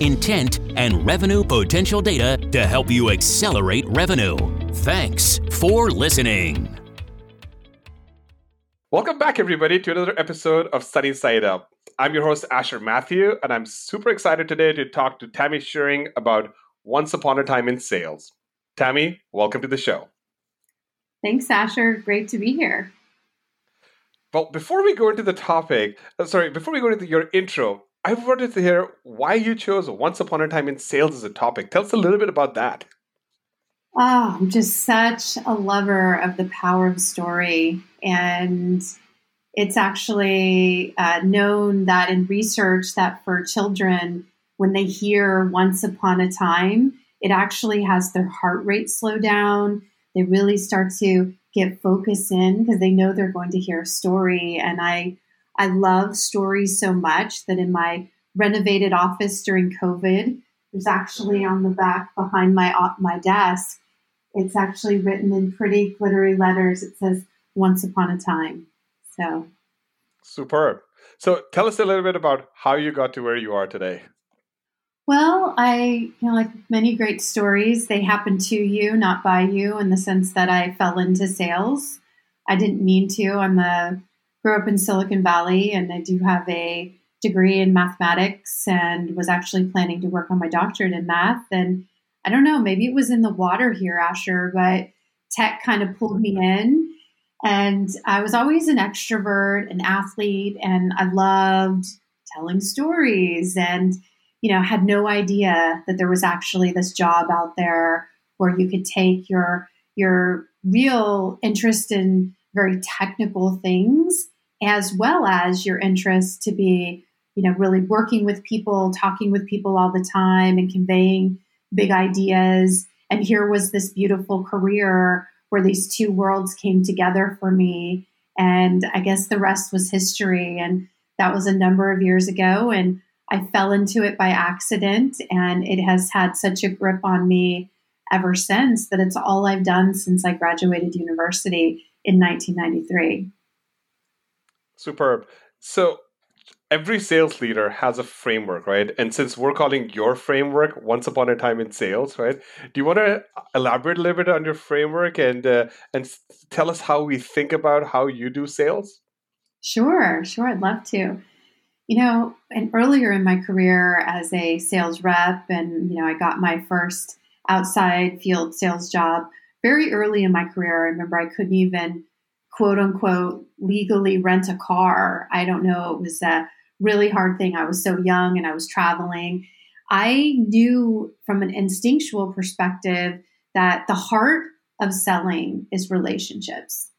intent, and revenue potential data to help you accelerate revenue. Thanks for listening. Welcome back, everybody, to another episode of Sunny Side Up. I'm your host, Asher Matthew, and I'm super excited today to talk to Tammy Shearing about Once Upon a Time in Sales. Tammy, welcome to the show. Thanks, Asher. Great to be here. Well, before we go into the topic, uh, sorry, before we go into your intro, I wanted to hear why you chose Once Upon a Time in Sales as a topic. Tell us a little bit about that. Oh, I'm just such a lover of the power of story. And it's actually uh, known that in research that for children, when they hear Once Upon a Time, it actually has their heart rate slow down they really start to get focus in because they know they're going to hear a story. And I, I love stories so much that in my renovated office during COVID, there's actually on the back behind my uh, my desk, it's actually written in pretty glittery letters. It says "Once upon a time." So superb. So tell us a little bit about how you got to where you are today. Well, I, you know, like many great stories, they happen to you, not by you, in the sense that I fell into sales. I didn't mean to. I'm a grew up in Silicon Valley, and I do have a degree in mathematics, and was actually planning to work on my doctorate in math. And I don't know, maybe it was in the water here, Asher, but tech kind of pulled me in. And I was always an extrovert, an athlete, and I loved telling stories and you know, had no idea that there was actually this job out there where you could take your your real interest in very technical things as well as your interest to be, you know, really working with people, talking with people all the time and conveying big ideas. And here was this beautiful career where these two worlds came together for me. And I guess the rest was history. And that was a number of years ago. And I fell into it by accident, and it has had such a grip on me ever since that it's all I've done since I graduated university in 1993. Superb. So, every sales leader has a framework, right? And since we're calling your framework "Once Upon a Time in Sales," right? Do you want to elaborate a little bit on your framework and uh, and tell us how we think about how you do sales? Sure, sure. I'd love to. You know, and earlier in my career as a sales rep, and, you know, I got my first outside field sales job very early in my career. I remember I couldn't even quote unquote legally rent a car. I don't know. It was a really hard thing. I was so young and I was traveling. I knew from an instinctual perspective that the heart of selling is relationships.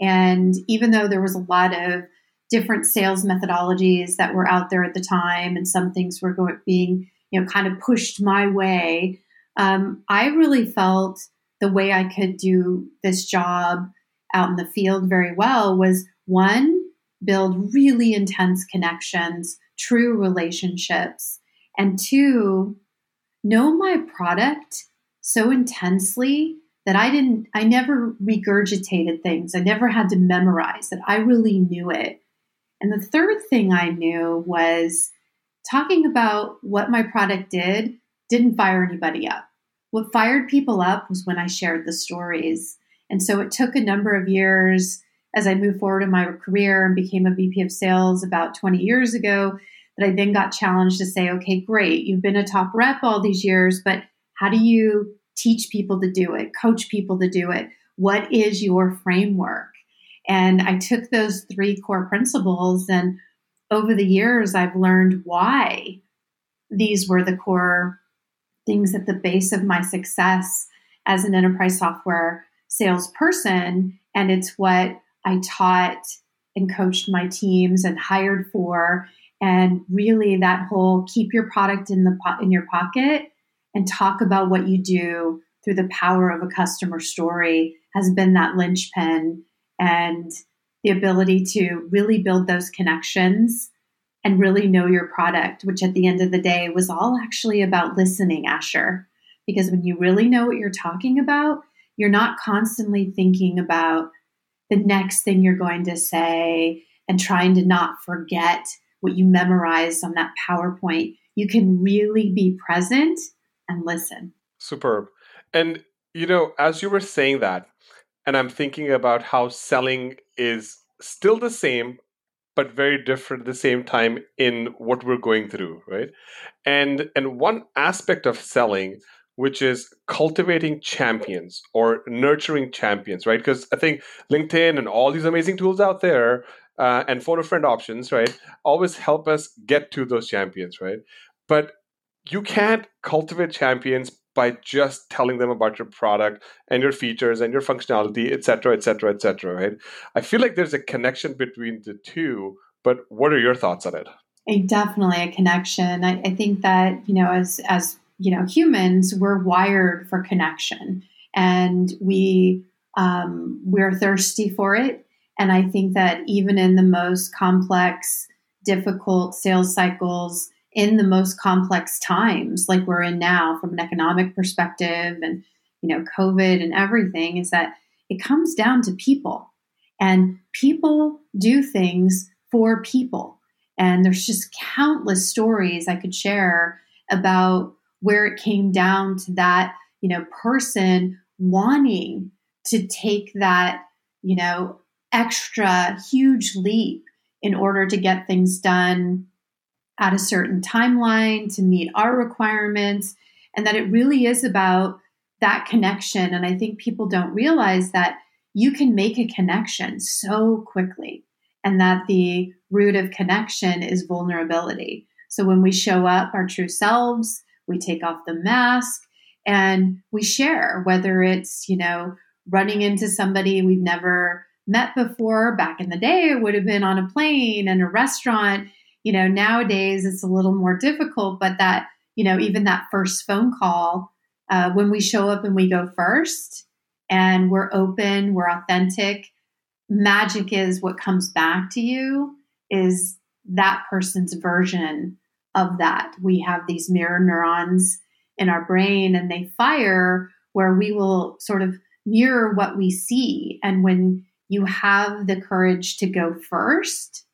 And even though there was a lot of different sales methodologies that were out there at the time, and some things were going, being you know kind of pushed my way. Um, I really felt the way I could do this job out in the field very well was one build really intense connections, true relationships, and two know my product so intensely that I didn't I never regurgitated things. I never had to memorize that I really knew it. And the third thing I knew was talking about what my product did didn't fire anybody up. What fired people up was when I shared the stories. And so it took a number of years as I moved forward in my career and became a VP of sales about 20 years ago that I then got challenged to say, okay, great, you've been a top rep all these years, but how do you teach people to do it, coach people to do it? What is your framework? And I took those three core principles, and over the years, I've learned why these were the core things at the base of my success as an enterprise software salesperson. And it's what I taught and coached my teams and hired for. And really, that whole keep your product in the po- in your pocket and talk about what you do through the power of a customer story has been that linchpin and the ability to really build those connections and really know your product, which at the end of the day was all actually about listening, Asher. Because when you really know what you're talking about, you're not constantly thinking about the next thing you're going to say and trying to not forget what you memorized on that PowerPoint. You can really be present and listen. Superb. And, you know, as you were saying that, and I'm thinking about how selling is still the same, but very different at the same time in what we're going through, right? And and one aspect of selling which is cultivating champions or nurturing champions, right? Because I think LinkedIn and all these amazing tools out there uh, and photo friend options, right, always help us get to those champions, right? But you can't cultivate champions by just telling them about your product and your features and your functionality, et cetera, et cetera, et cetera, right? I feel like there's a connection between the two, but what are your thoughts on it? Definitely a connection. I, I think that, you know, as as you know, humans, we're wired for connection. And we um, we're thirsty for it. And I think that even in the most complex, difficult sales cycles, in the most complex times like we're in now from an economic perspective and you know covid and everything is that it comes down to people. And people do things for people. And there's just countless stories i could share about where it came down to that you know person wanting to take that you know extra huge leap in order to get things done at a certain timeline to meet our requirements, and that it really is about that connection. And I think people don't realize that you can make a connection so quickly, and that the root of connection is vulnerability. So when we show up our true selves, we take off the mask and we share, whether it's, you know, running into somebody we've never met before. Back in the day, it would have been on a plane and a restaurant you know, nowadays it's a little more difficult, but that, you know, even that first phone call, uh, when we show up and we go first and we're open, we're authentic, magic is what comes back to you is that person's version of that. We have these mirror neurons in our brain and they fire where we will sort of mirror what we see. And when you have the courage to go first,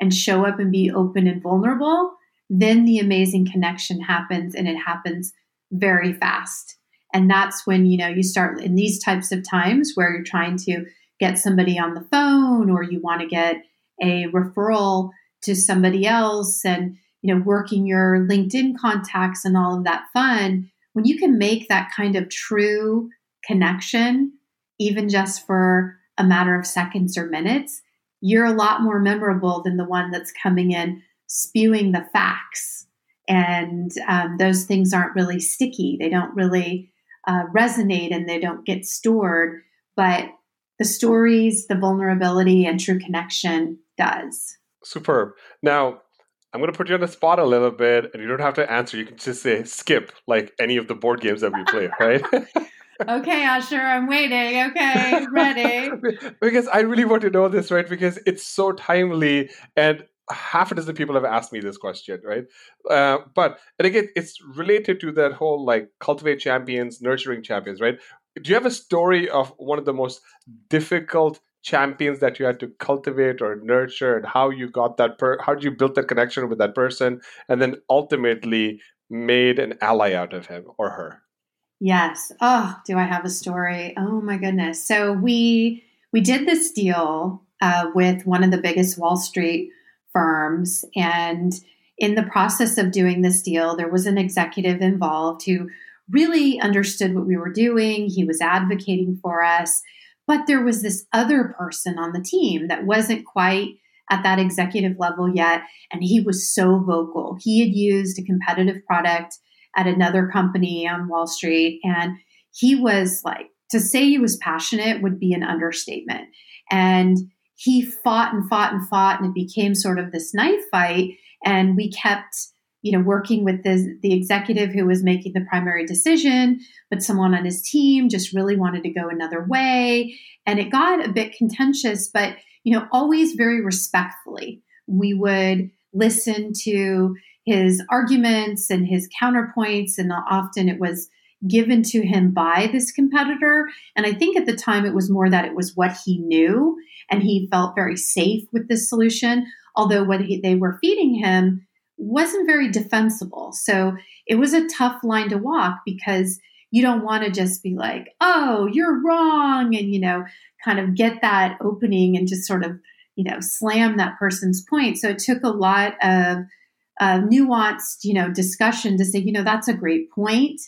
and show up and be open and vulnerable, then the amazing connection happens and it happens very fast. And that's when, you know, you start in these types of times where you're trying to get somebody on the phone or you want to get a referral to somebody else and, you know, working your LinkedIn contacts and all of that fun. When you can make that kind of true connection, even just for a matter of seconds or minutes, you're a lot more memorable than the one that's coming in spewing the facts. And um, those things aren't really sticky, they don't really uh, resonate and they don't get stored. But the stories, the vulnerability, and true connection does. Superb. Now, I'm going to put you on the spot a little bit, and you don't have to answer. You can just say skip, like any of the board games that we play, right? okay, Asher, I'm waiting. Okay, ready. because I really want to know this, right? Because it's so timely and half a dozen people have asked me this question, right? Uh, but and again, it's related to that whole like cultivate champions, nurturing champions, right? Do you have a story of one of the most difficult champions that you had to cultivate or nurture, and how you got that? Per- how did you build that connection with that person, and then ultimately made an ally out of him or her? Yes. Oh, do I have a story? Oh my goodness. So we we did this deal uh, with one of the biggest Wall Street firms, and in the process of doing this deal, there was an executive involved who really understood what we were doing. He was advocating for us, but there was this other person on the team that wasn't quite at that executive level yet, and he was so vocal. He had used a competitive product at another company on Wall Street. And he was like, to say he was passionate would be an understatement. And he fought and fought and fought, and it became sort of this knife fight. And we kept you know, working with the, the executive who was making the primary decision, but someone on his team just really wanted to go another way. And it got a bit contentious, but, you know, always very respectfully. We would listen to his arguments and his counterpoints, and often it was given to him by this competitor. And I think at the time it was more that it was what he knew, and he felt very safe with this solution. Although what he, they were feeding him wasn't very defensible. So it was a tough line to walk because you don't want to just be like, oh, you're wrong, and, you know, kind of get that opening and just sort of, you know, slam that person's point. So it took a lot of uh, nuanced, you know, discussion to say, you know, that's a great point,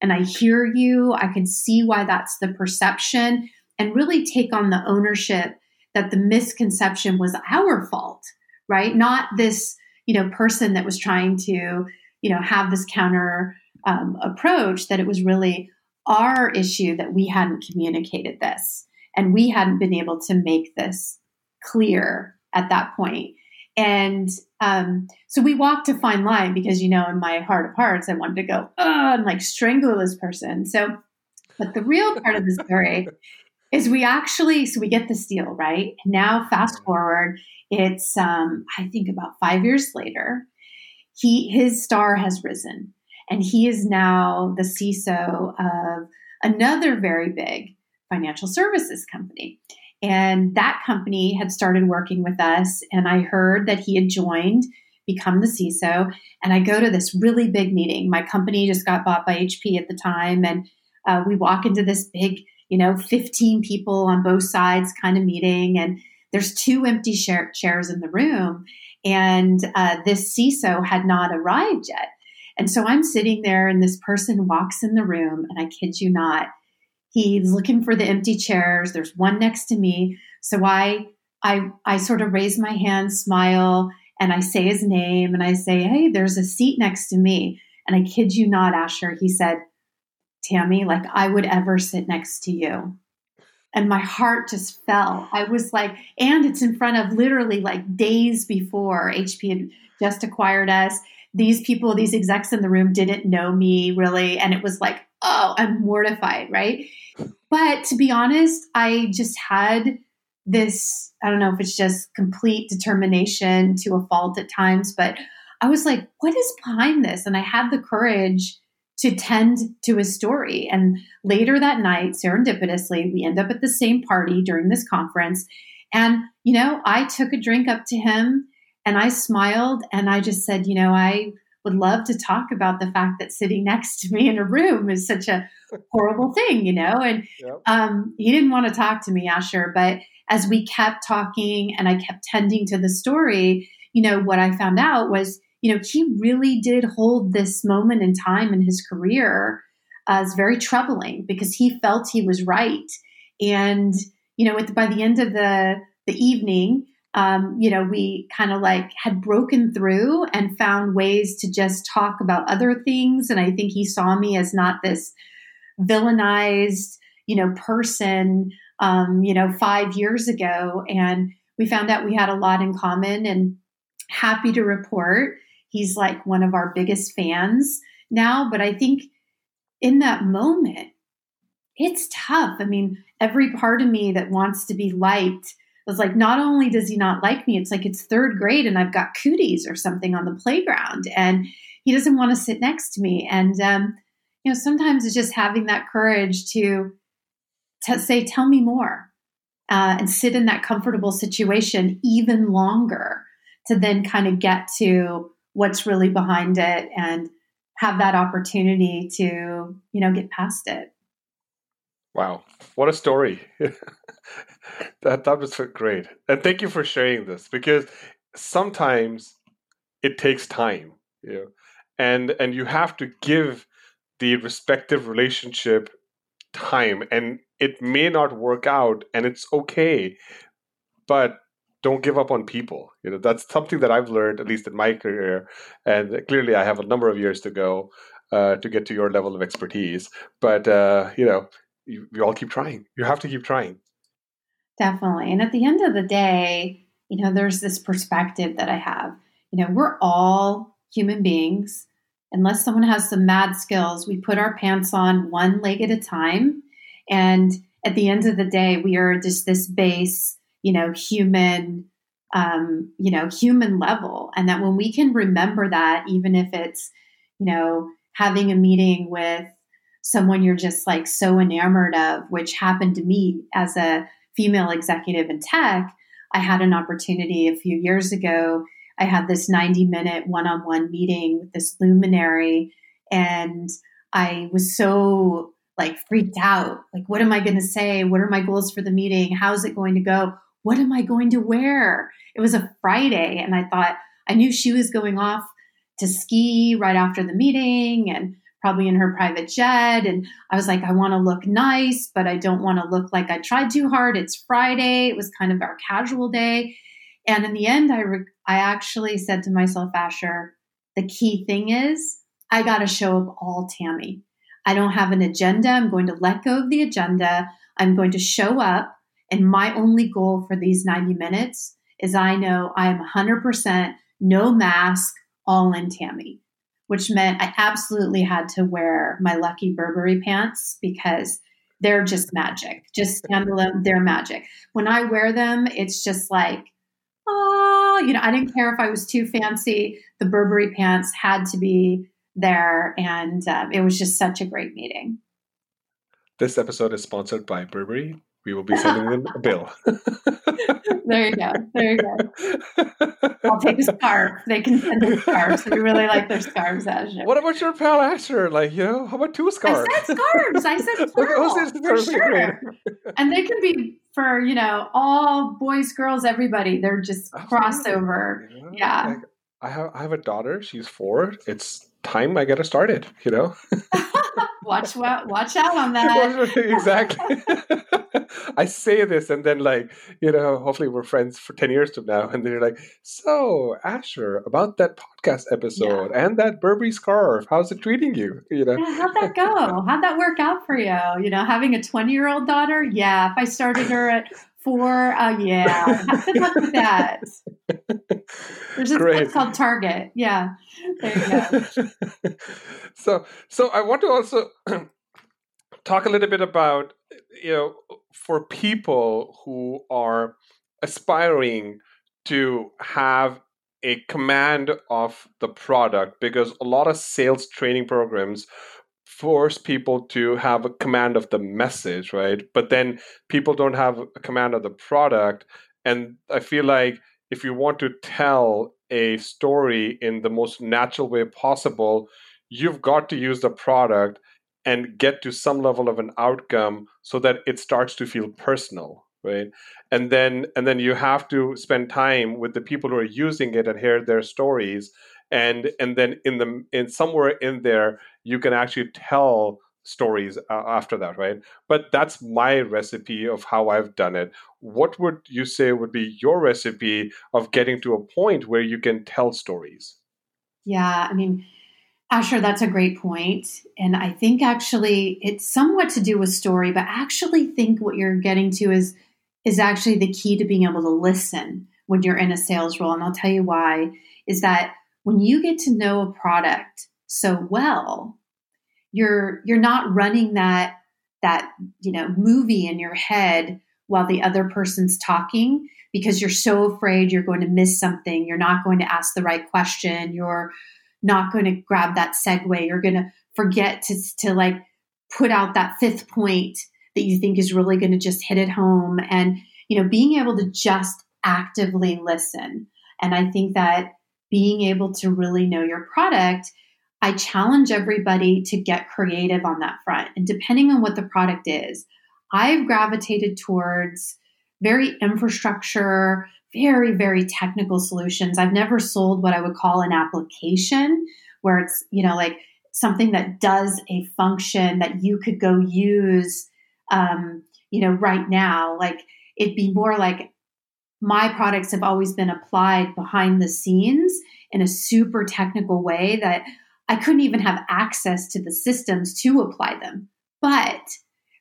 and I hear you. I can see why that's the perception, and really take on the ownership that the misconception was our fault, right? Not this you know person that was trying to you know have this counter um, approach that it was really our issue that we hadn't communicated this. And we hadn't been able to make this clear at that point. And um, so we walked a fine line because you know in my heart of hearts i wanted to go oh and like strangle this person. So but the real part of the story is we actually so we get this deal right now fast forward it's, um, I think, about five years later. He his star has risen, and he is now the CISO of another very big financial services company. And that company had started working with us, and I heard that he had joined, become the CISO. And I go to this really big meeting. My company just got bought by HP at the time, and uh, we walk into this big, you know, 15 people on both sides kind of meeting. And there's two empty chairs in the room, and uh, this CISO had not arrived yet. And so I'm sitting there, and this person walks in the room, and I kid you not, he's looking for the empty chairs. There's one next to me, so I I I sort of raise my hand, smile, and I say his name, and I say, "Hey, there's a seat next to me." And I kid you not, Asher, he said, "Tammy, like I would ever sit next to you." and my heart just fell. I was like, and it's in front of literally like days before HP had just acquired us. These people, these execs in the room didn't know me really. And it was like, oh, I'm mortified, right? But to be honest, I just had this I don't know if it's just complete determination to a fault at times, but I was like, what is behind this? And I had the courage to tend to his story. And later that night, serendipitously, we end up at the same party during this conference. And, you know, I took a drink up to him and I smiled and I just said, you know, I would love to talk about the fact that sitting next to me in a room is such a horrible thing, you know? And yep. um, he didn't want to talk to me, Asher. But as we kept talking and I kept tending to the story, you know, what I found out was you know, he really did hold this moment in time in his career as very troubling because he felt he was right. And, you know, by the end of the, the evening, um, you know, we kind of like had broken through and found ways to just talk about other things. And I think he saw me as not this villainized, you know, person, um, you know, five years ago. And we found out we had a lot in common and happy to report He's like one of our biggest fans now. But I think in that moment, it's tough. I mean, every part of me that wants to be liked was like, not only does he not like me, it's like it's third grade and I've got cooties or something on the playground and he doesn't want to sit next to me. And, um, you know, sometimes it's just having that courage to, to say, tell me more uh, and sit in that comfortable situation even longer to then kind of get to what's really behind it and have that opportunity to you know get past it. Wow. What a story. That that was great. And thank you for sharing this because sometimes it takes time you know and and you have to give the respective relationship time and it may not work out and it's okay but don't give up on people. You know, that's something that I've learned, at least in my career. And clearly, I have a number of years to go uh, to get to your level of expertise. But uh, you know, you, you all keep trying. You have to keep trying. Definitely. And at the end of the day, you know, there's this perspective that I have. You know, we're all human beings. Unless someone has some mad skills, we put our pants on one leg at a time. And at the end of the day, we are just this base, you know, human, um, you know, human level. And that when we can remember that, even if it's, you know, having a meeting with someone you're just like so enamored of, which happened to me as a female executive in tech. I had an opportunity a few years ago. I had this 90 minute one on one meeting with this luminary, and I was so like freaked out. Like, what am I going to say? What are my goals for the meeting? How's it going to go? What am I going to wear? It was a Friday, and I thought I knew she was going off to ski right after the meeting and probably in her private jet. And I was like, I want to look nice, but I don't want to look like I tried too hard. It's Friday. It was kind of our casual day. And in the end, I, re- I actually said to myself, Asher, the key thing is I got to show up all Tammy. I don't have an agenda. I'm going to let go of the agenda. I'm going to show up. And my only goal for these 90 minutes is I know I am 100% no mask, all in Tammy which meant I absolutely had to wear my lucky Burberry pants because they're just magic. Just them, they're magic. When I wear them, it's just like, oh, you know, I didn't care if I was too fancy. The Burberry pants had to be there, and um, it was just such a great meeting. This episode is sponsored by Burberry. We will be sending them a bill. there you go. There you go. I'll take a scarf. They can send us scarves. We really like their scarves, Asher. What about your pal Asher? Like, you know, how about two scarves? I said scarves. I said plural. for sure. and they can be for, you know, all boys, girls, everybody. They're just crossover. Yeah. yeah. Like, I have I have a daughter. She's four. It's time I get her started. You know. watch out! watch out on that. exactly. I say this, and then like you know, hopefully we're friends for ten years from now, and they're like, "So Asher, about that podcast episode yeah. and that Burberry scarf, how's it treating you?" You know, yeah, how'd that go? How'd that work out for you? You know, having a twenty-year-old daughter. Yeah, if I started her at four, uh, yeah, good luck with that. There's a place called Target. Yeah, there you go. so, so I want to also talk a little bit about you know for people who are aspiring to have a command of the product because a lot of sales training programs force people to have a command of the message right? But then people don't have a command of the product. And i feel like if you want to tell a story in the most natural way possible you've got to use the product and get to some level of an outcome so that it starts to feel personal right? And then and then you have to spend time with the people who are using it and hear their stories and and then in the in somewhere in there you can actually tell stories uh, after that right but that's my recipe of how i've done it what would you say would be your recipe of getting to a point where you can tell stories yeah i mean Asher, that's a great point. And I think actually it's somewhat to do with story, but actually think what you're getting to is is actually the key to being able to listen when you're in a sales role. And I'll tell you why is that when you get to know a product so well, you're you're not running that that you know movie in your head while the other person's talking because you're so afraid you're going to miss something, you're not going to ask the right question, you're not going to grab that segue. You're going to forget to, to like put out that fifth point that you think is really going to just hit it home. And, you know, being able to just actively listen. And I think that being able to really know your product, I challenge everybody to get creative on that front. And depending on what the product is, I've gravitated towards very infrastructure, very, very technical solutions. I've never sold what I would call an application where it's, you know, like something that does a function that you could go use, um, you know, right now. Like it'd be more like my products have always been applied behind the scenes in a super technical way that I couldn't even have access to the systems to apply them. But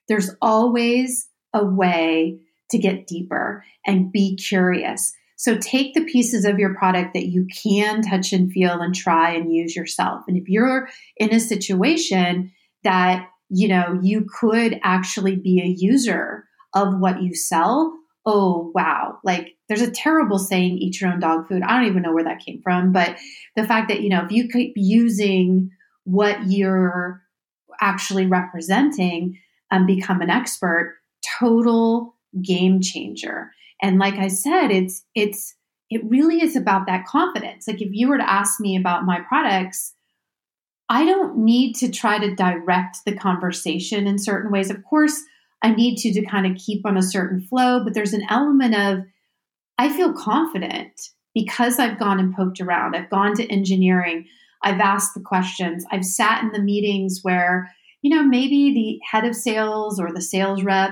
there's always a way to get deeper and be curious. So take the pieces of your product that you can touch and feel and try and use yourself. And if you're in a situation that, you know, you could actually be a user of what you sell, oh wow. Like there's a terrible saying eat your own dog food. I don't even know where that came from, but the fact that, you know, if you keep using what you're actually representing and become an expert, total game changer. And like I said, it's it's it really is about that confidence. Like if you were to ask me about my products, I don't need to try to direct the conversation in certain ways. Of course, I need to to kind of keep on a certain flow, but there's an element of I feel confident because I've gone and poked around. I've gone to engineering. I've asked the questions. I've sat in the meetings where, you know, maybe the head of sales or the sales rep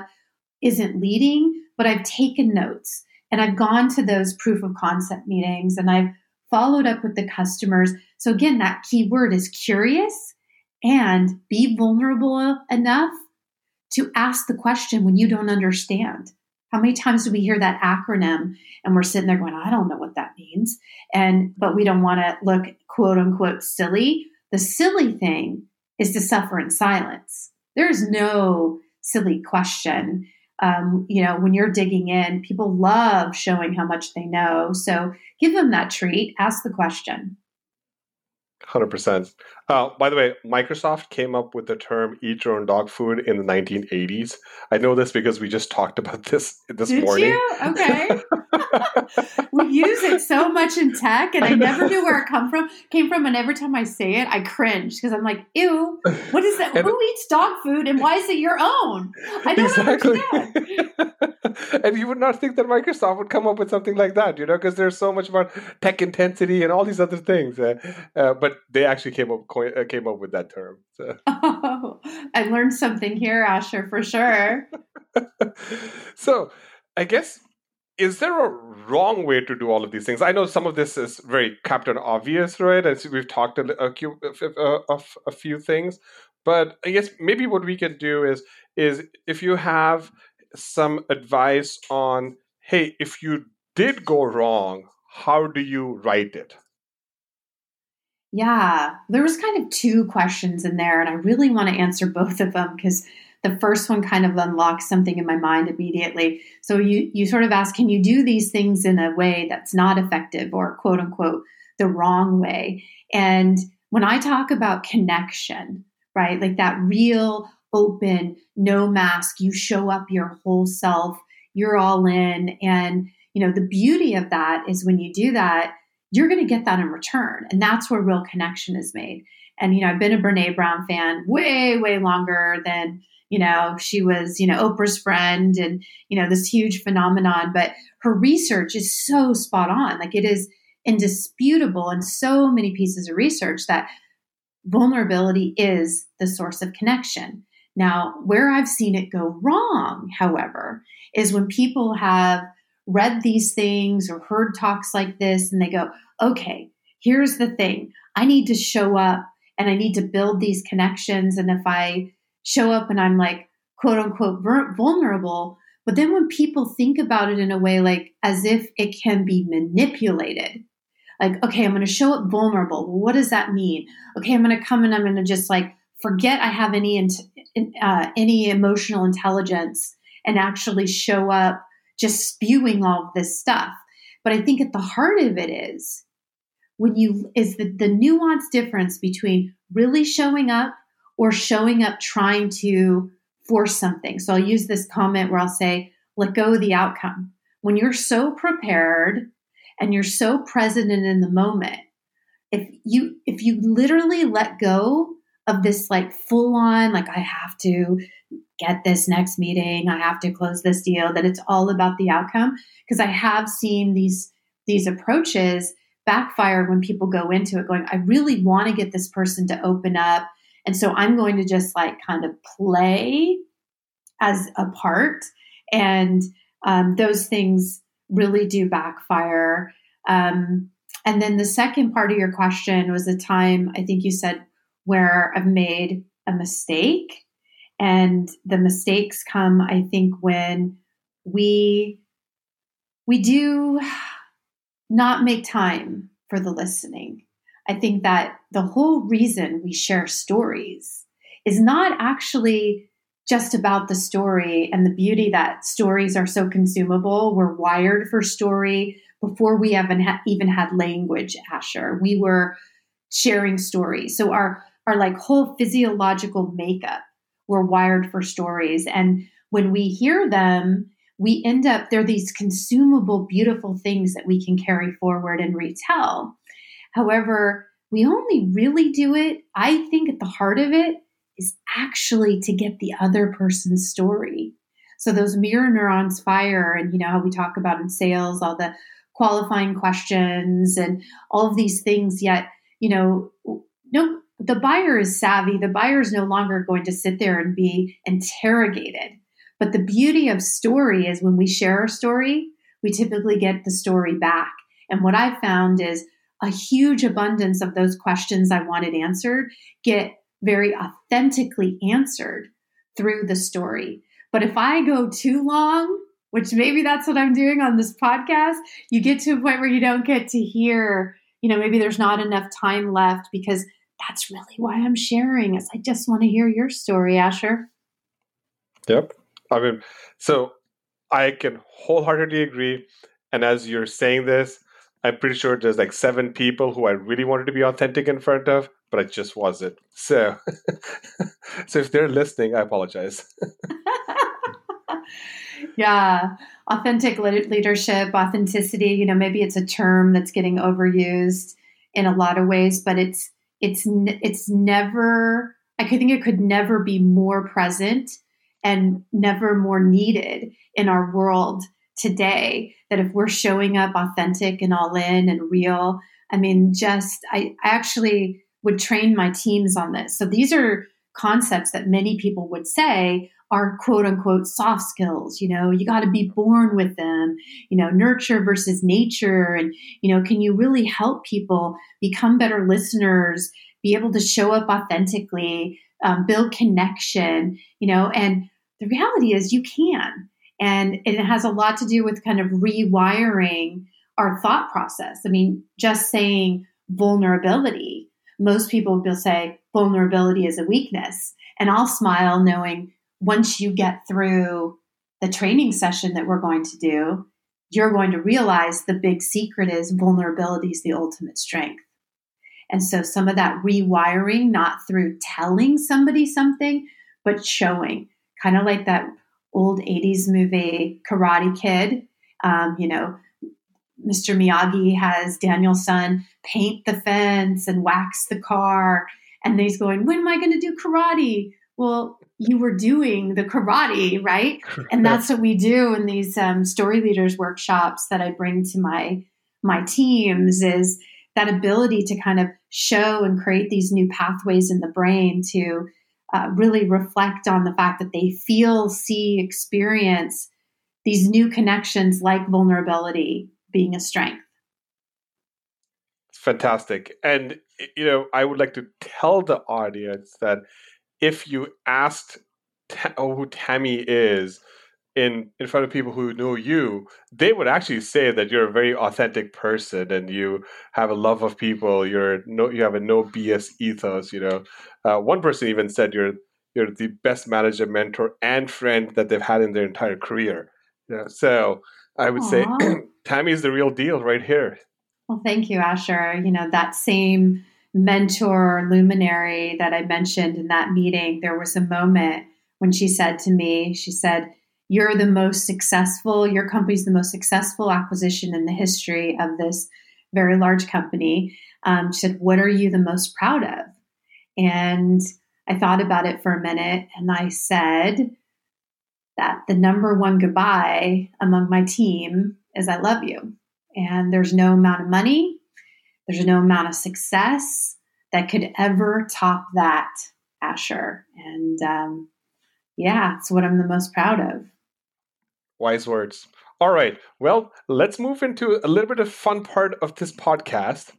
isn't leading, but I've taken notes and I've gone to those proof of concept meetings and I've followed up with the customers. So, again, that key word is curious and be vulnerable enough to ask the question when you don't understand. How many times do we hear that acronym and we're sitting there going, I don't know what that means. And but we don't want to look quote unquote silly. The silly thing is to suffer in silence. There's no silly question um, you know, when you're digging in, people love showing how much they know. So give them that treat, ask the question. 100%. Uh, by the way, Microsoft came up with the term eat your own dog food in the 1980s. I know this because we just talked about this this Did morning. You? Okay. we use it so much in tech, and I, I never knew where it come from came from. And every time I say it, I cringe because I'm like, "Ew, what is that? And, Who eats dog food, and why is it your own?" I don't exactly. understand. and you would not think that Microsoft would come up with something like that, you know, because there's so much about tech intensity and all these other things. Uh, uh, but they actually came up uh, came up with that term. So. Oh, I learned something here, Asher, for sure. so, I guess is there a wrong way to do all of these things? I know some of this is very captain obvious, right? As we've talked a, a, a, a few things, but I guess maybe what we can do is is if you have some advice on, hey, if you did go wrong, how do you write it? Yeah, there was kind of two questions in there, and I really want to answer both of them because the first one kind of unlocks something in my mind immediately. So you you sort of ask, can you do these things in a way that's not effective or quote unquote the wrong way? And when I talk about connection, right, like that real open, no mask, you show up your whole self, you're all in, and you know the beauty of that is when you do that, you're going to get that in return, and that's where real connection is made. And you know, I've been a Brene Brown fan way, way longer than you know she was you know oprah's friend and you know this huge phenomenon but her research is so spot on like it is indisputable in so many pieces of research that vulnerability is the source of connection now where i've seen it go wrong however is when people have read these things or heard talks like this and they go okay here's the thing i need to show up and i need to build these connections and if i show up and I'm like, quote unquote, vulnerable. But then when people think about it in a way like as if it can be manipulated, like, okay, I'm going to show up vulnerable. Well, what does that mean? Okay, I'm going to come and I'm going to just like forget I have any uh, any emotional intelligence and actually show up just spewing all this stuff. But I think at the heart of it is when you is the, the nuance difference between really showing up or showing up trying to force something. So I'll use this comment where I'll say, let go of the outcome. When you're so prepared and you're so present and in the moment, if you if you literally let go of this like full on like I have to get this next meeting, I have to close this deal, that it's all about the outcome because I have seen these these approaches backfire when people go into it going I really want to get this person to open up and so I'm going to just like kind of play as a part. And um, those things really do backfire. Um, and then the second part of your question was the time, I think you said, where I've made a mistake. And the mistakes come, I think, when we we do not make time for the listening. I think that the whole reason we share stories is not actually just about the story and the beauty that stories are so consumable. We're wired for story before we even, ha- even had language, Asher. We were sharing stories. So our, our like whole physiological makeup, we're wired for stories. And when we hear them, we end up, they're these consumable, beautiful things that we can carry forward and retell. However, we only really do it, I think at the heart of it is actually to get the other person's story. So those mirror neurons fire, and you know how we talk about in sales, all the qualifying questions and all of these things. Yet, you know, no, the buyer is savvy. The buyer is no longer going to sit there and be interrogated. But the beauty of story is when we share our story, we typically get the story back. And what I found is a huge abundance of those questions I wanted answered get very authentically answered through the story. But if I go too long, which maybe that's what I'm doing on this podcast, you get to a point where you don't get to hear, you know, maybe there's not enough time left because that's really why I'm sharing is I just want to hear your story, Asher. Yep. I mean, so I can wholeheartedly agree. And as you're saying this, I'm pretty sure there's like seven people who I really wanted to be authentic in front of, but I just wasn't. So, so if they're listening, I apologize. yeah, authentic leadership, authenticity. You know, maybe it's a term that's getting overused in a lot of ways, but it's it's it's never. I could think it could never be more present and never more needed in our world today. That if we're showing up authentic and all in and real, I mean, just I, I actually would train my teams on this. So these are concepts that many people would say are quote unquote soft skills. You know, you got to be born with them, you know, nurture versus nature. And, you know, can you really help people become better listeners, be able to show up authentically, um, build connection, you know, and the reality is you can. And it has a lot to do with kind of rewiring our thought process. I mean, just saying vulnerability most people will say vulnerability is a weakness. And I'll smile knowing once you get through the training session that we're going to do, you're going to realize the big secret is vulnerability is the ultimate strength. And so some of that rewiring, not through telling somebody something, but showing, kind of like that old 80s movie Karate Kid. Um, you know, Mr. Miyagi has Daniel-san paint the fence and wax the car. And he's going, When am I going to do karate? Well, you were doing the karate, right? And that's what we do in these um, story leaders workshops that I bring to my my teams is that ability to kind of show and create these new pathways in the brain to uh, really reflect on the fact that they feel, see, experience these new connections like vulnerability being a strength. Fantastic. And, you know, I would like to tell the audience that if you asked who Tammy is in, in front of people who know you, they would actually say that you're a very authentic person and you have a love of people. You're no, you have a no BS ethos. You know, uh, one person even said you're you're the best manager, mentor, and friend that they've had in their entire career. Yeah, so I would Aww. say Tammy is the real deal right here. Well, thank you, Asher. You know, that same mentor luminary that I mentioned in that meeting, there was a moment when she said to me, she said, You're the most successful, your company's the most successful acquisition in the history of this very large company. Um, she said, What are you the most proud of? And I thought about it for a minute and I said, that the number one goodbye among my team is I love you. And there's no amount of money, there's no amount of success that could ever top that, Asher. And um, yeah, it's what I'm the most proud of. Wise words. All right. Well, let's move into a little bit of fun part of this podcast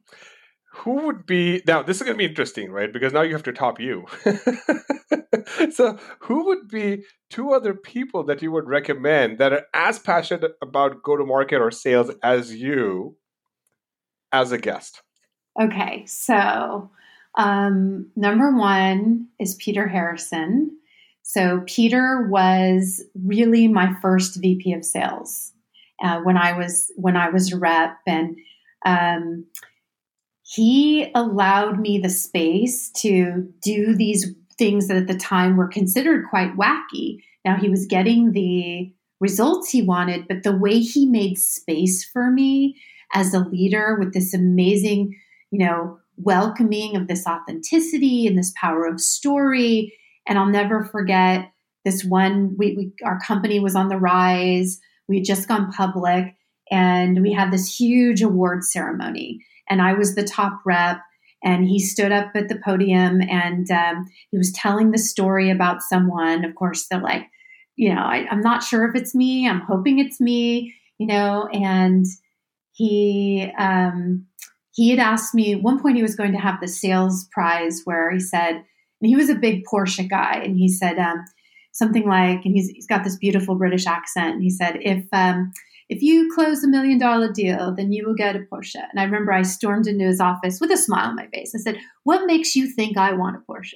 who would be now this is going to be interesting right because now you have to top you so who would be two other people that you would recommend that are as passionate about go to market or sales as you as a guest? Okay, so um, number one is Peter Harrison. So Peter was really my first VP of sales uh, when I was when I was a rep, and um, he allowed me the space to do these things that at the time were considered quite wacky. Now he was getting the results he wanted, but the way he made space for me as a leader with this amazing, you know, welcoming of this authenticity and this power of story. And I'll never forget this one. We, we our company was on the rise. We had just gone public, and we had this huge award ceremony. And I was the top rep. And he stood up at the podium and um, he was telling the story about someone. Of course, they're like, you know, I, I'm not sure if it's me. I'm hoping it's me, you know, and he um, he had asked me at one point he was going to have the sales prize where he said and he was a big porsche guy and he said um, something like and he's, he's got this beautiful british accent and he said if um, if you close a million dollar deal then you will get a porsche and i remember i stormed into his office with a smile on my face i said what makes you think i want a porsche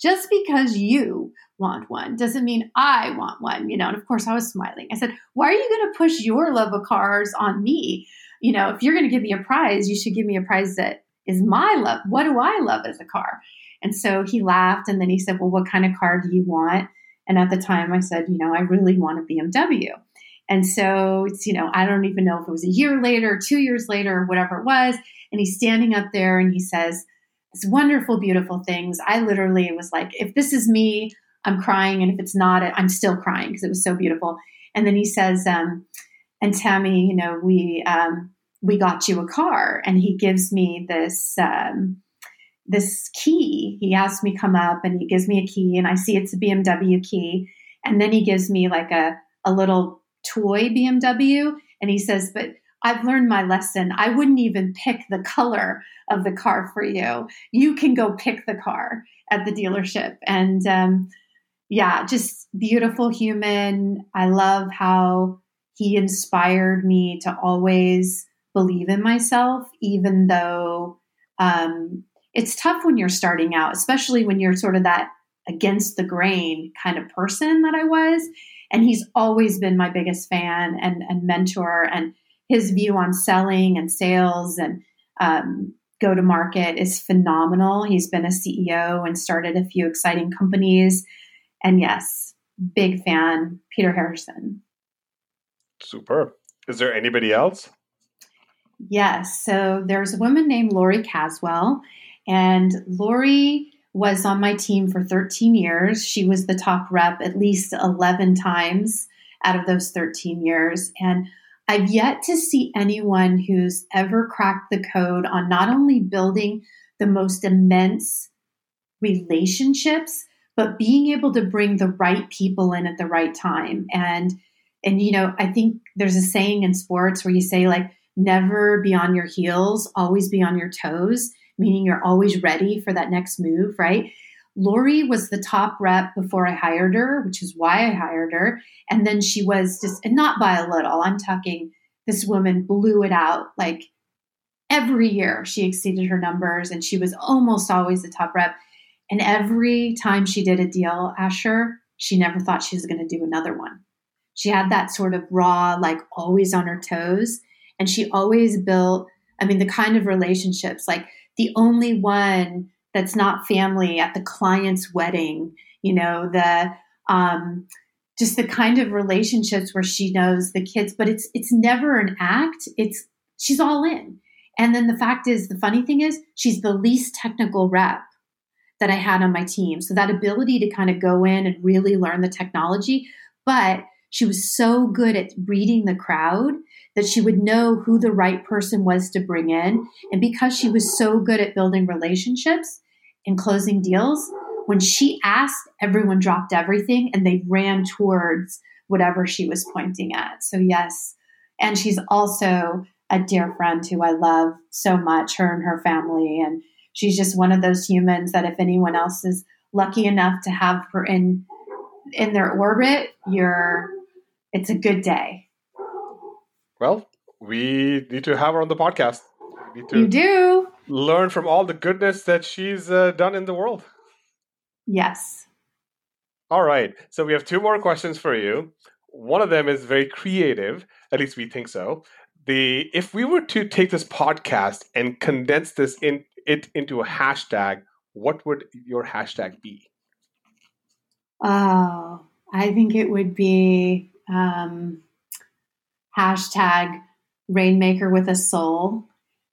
just because you want one doesn't mean I want one, you know. And of course, I was smiling. I said, Why are you going to push your love of cars on me? You know, if you're going to give me a prize, you should give me a prize that is my love. What do I love as a car? And so he laughed and then he said, Well, what kind of car do you want? And at the time I said, You know, I really want a BMW. And so it's, you know, I don't even know if it was a year later, two years later, whatever it was. And he's standing up there and he says, It's wonderful, beautiful things. I literally was like, If this is me, I'm crying. And if it's not, I'm still crying because it was so beautiful. And then he says, um, and Tammy, you know, we um, we got you a car, and he gives me this um, this key. He asks me come up, and he gives me a key, and I see it's a BMW key, and then he gives me like a a little toy BMW, and he says, "But I've learned my lesson. I wouldn't even pick the color of the car for you. You can go pick the car at the dealership." And um, yeah, just beautiful human. I love how he inspired me to always believe in myself, even though um, it's tough when you're starting out, especially when you're sort of that against the grain kind of person that I was. And he's always been my biggest fan and, and mentor. And his view on selling and sales and um, go to market is phenomenal. He's been a CEO and started a few exciting companies. And yes, big fan, Peter Harrison. Superb. Is there anybody else? Yes. So there's a woman named Lori Caswell, and Lori was on my team for 13 years. She was the top rep at least 11 times out of those 13 years. And I've yet to see anyone who's ever cracked the code on not only building the most immense relationships, but being able to bring the right people in at the right time. And and you know, I think there's a saying in sports where you say like never be on your heels, always be on your toes, meaning you're always ready for that next move, right? Lori was the top rep before I hired her, which is why I hired her. And then she was just, and not by a little, I'm talking, this woman blew it out. Like every year she exceeded her numbers and she was almost always the top rep. And every time she did a deal, Asher, she never thought she was going to do another one. She had that sort of raw, like always on her toes. And she always built, I mean, the kind of relationships, like the only one that's not family at the client's wedding, you know, the, um, just the kind of relationships where she knows the kids, but it's, it's never an act. It's, she's all in. And then the fact is, the funny thing is, she's the least technical rep that I had on my team. So that ability to kind of go in and really learn the technology, but she was so good at reading the crowd that she would know who the right person was to bring in. And because she was so good at building relationships and closing deals, when she asked, everyone dropped everything and they ran towards whatever she was pointing at. So, yes. And she's also a dear friend who I love so much, her and her family. And she's just one of those humans that if anyone else is lucky enough to have her in in their orbit, you're it's a good day. Well, we need to have her on the podcast. you do. Learn from all the goodness that she's uh, done in the world. Yes. All right. So we have two more questions for you. One of them is very creative, at least we think so. The if we were to take this podcast and condense this in it into a hashtag, what would your hashtag be? Oh, I think it would be um, hashtag rainmaker with a soul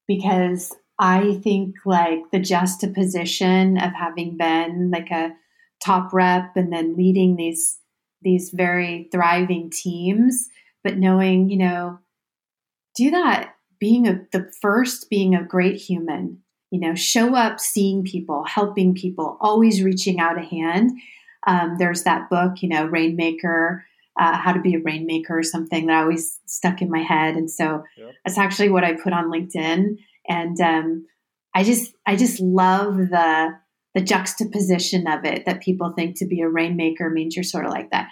because I think like the juxtaposition of having been like a top rep and then leading these these very thriving teams, but knowing, you know, do that being a, the first being a great human, you know, show up seeing people, helping people, always reaching out a hand. Um, there's that book, you know, Rainmaker, uh, How to Be a Rainmaker, or something that always stuck in my head. And so yep. that's actually what I put on LinkedIn. And um, I just, I just love the the juxtaposition of it that people think to be a rainmaker means you're sort of like that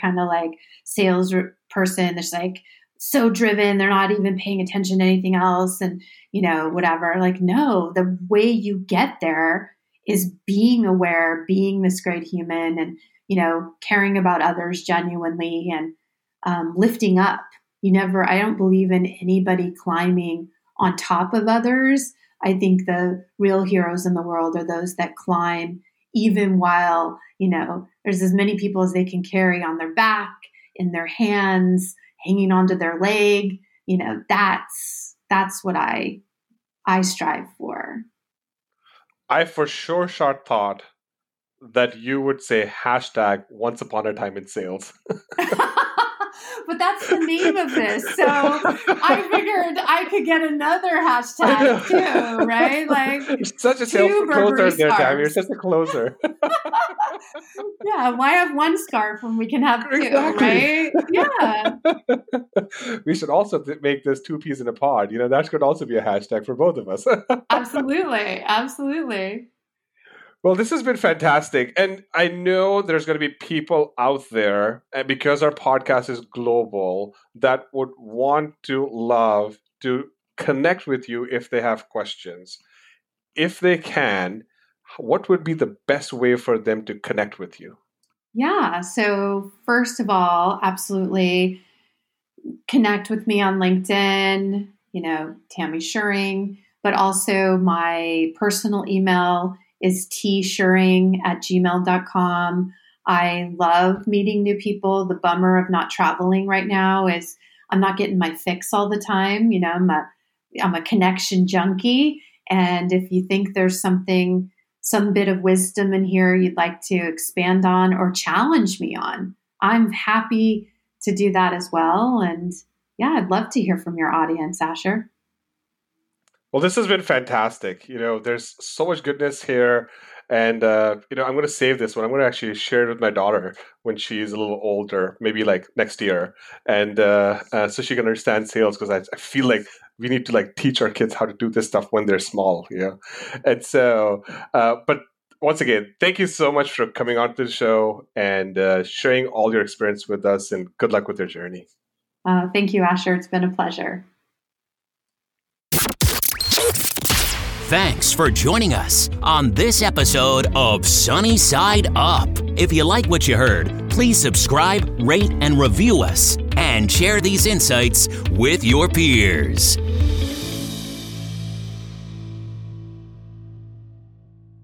kind of like sales person that's like so driven they're not even paying attention to anything else and you know whatever like no the way you get there is being aware being this great human and you know caring about others genuinely and um, lifting up you never i don't believe in anybody climbing on top of others I think the real heroes in the world are those that climb even while, you know, there's as many people as they can carry on their back, in their hands, hanging onto their leg. You know, that's that's what I I strive for. I for sure short thought that you would say hashtag once upon a time in sales. but that's the name of this. So I figured I could get another hashtag too, right? Like such a sales closer there, Tammy. You're such a closer. yeah, why have one scarf when we can have two, exactly. right? Yeah. we should also make this two peas in a pod. You know, that could also be a hashtag for both of us. absolutely, absolutely. Well, this has been fantastic. And I know there's going to be people out there, and because our podcast is global, that would want to love to connect with you if they have questions. If they can, what would be the best way for them to connect with you? Yeah. So, first of all, absolutely connect with me on LinkedIn, you know, Tammy Schuring, but also my personal email is tschuring at gmail.com. I love meeting new people. The bummer of not traveling right now is I'm not getting my fix all the time. You know, I'm a I'm a connection junkie. And if you think there's something, some bit of wisdom in here you'd like to expand on or challenge me on, I'm happy to do that as well. And yeah, I'd love to hear from your audience, Asher. Well, this has been fantastic. You know, there's so much goodness here. And, uh, you know, I'm going to save this one. I'm going to actually share it with my daughter when she's a little older, maybe like next year. And uh, uh, so she can understand sales because I, I, feel like we need to like teach our kids how to do this stuff when they're small, you know? And so, uh, but once again, thank you so much for coming on to the show and uh, sharing all your experience with us and good luck with your journey. Uh, thank you, Asher. It's been a pleasure. Thanks for joining us on this episode of Sunny Side Up. If you like what you heard, please subscribe, rate, and review us, and share these insights with your peers.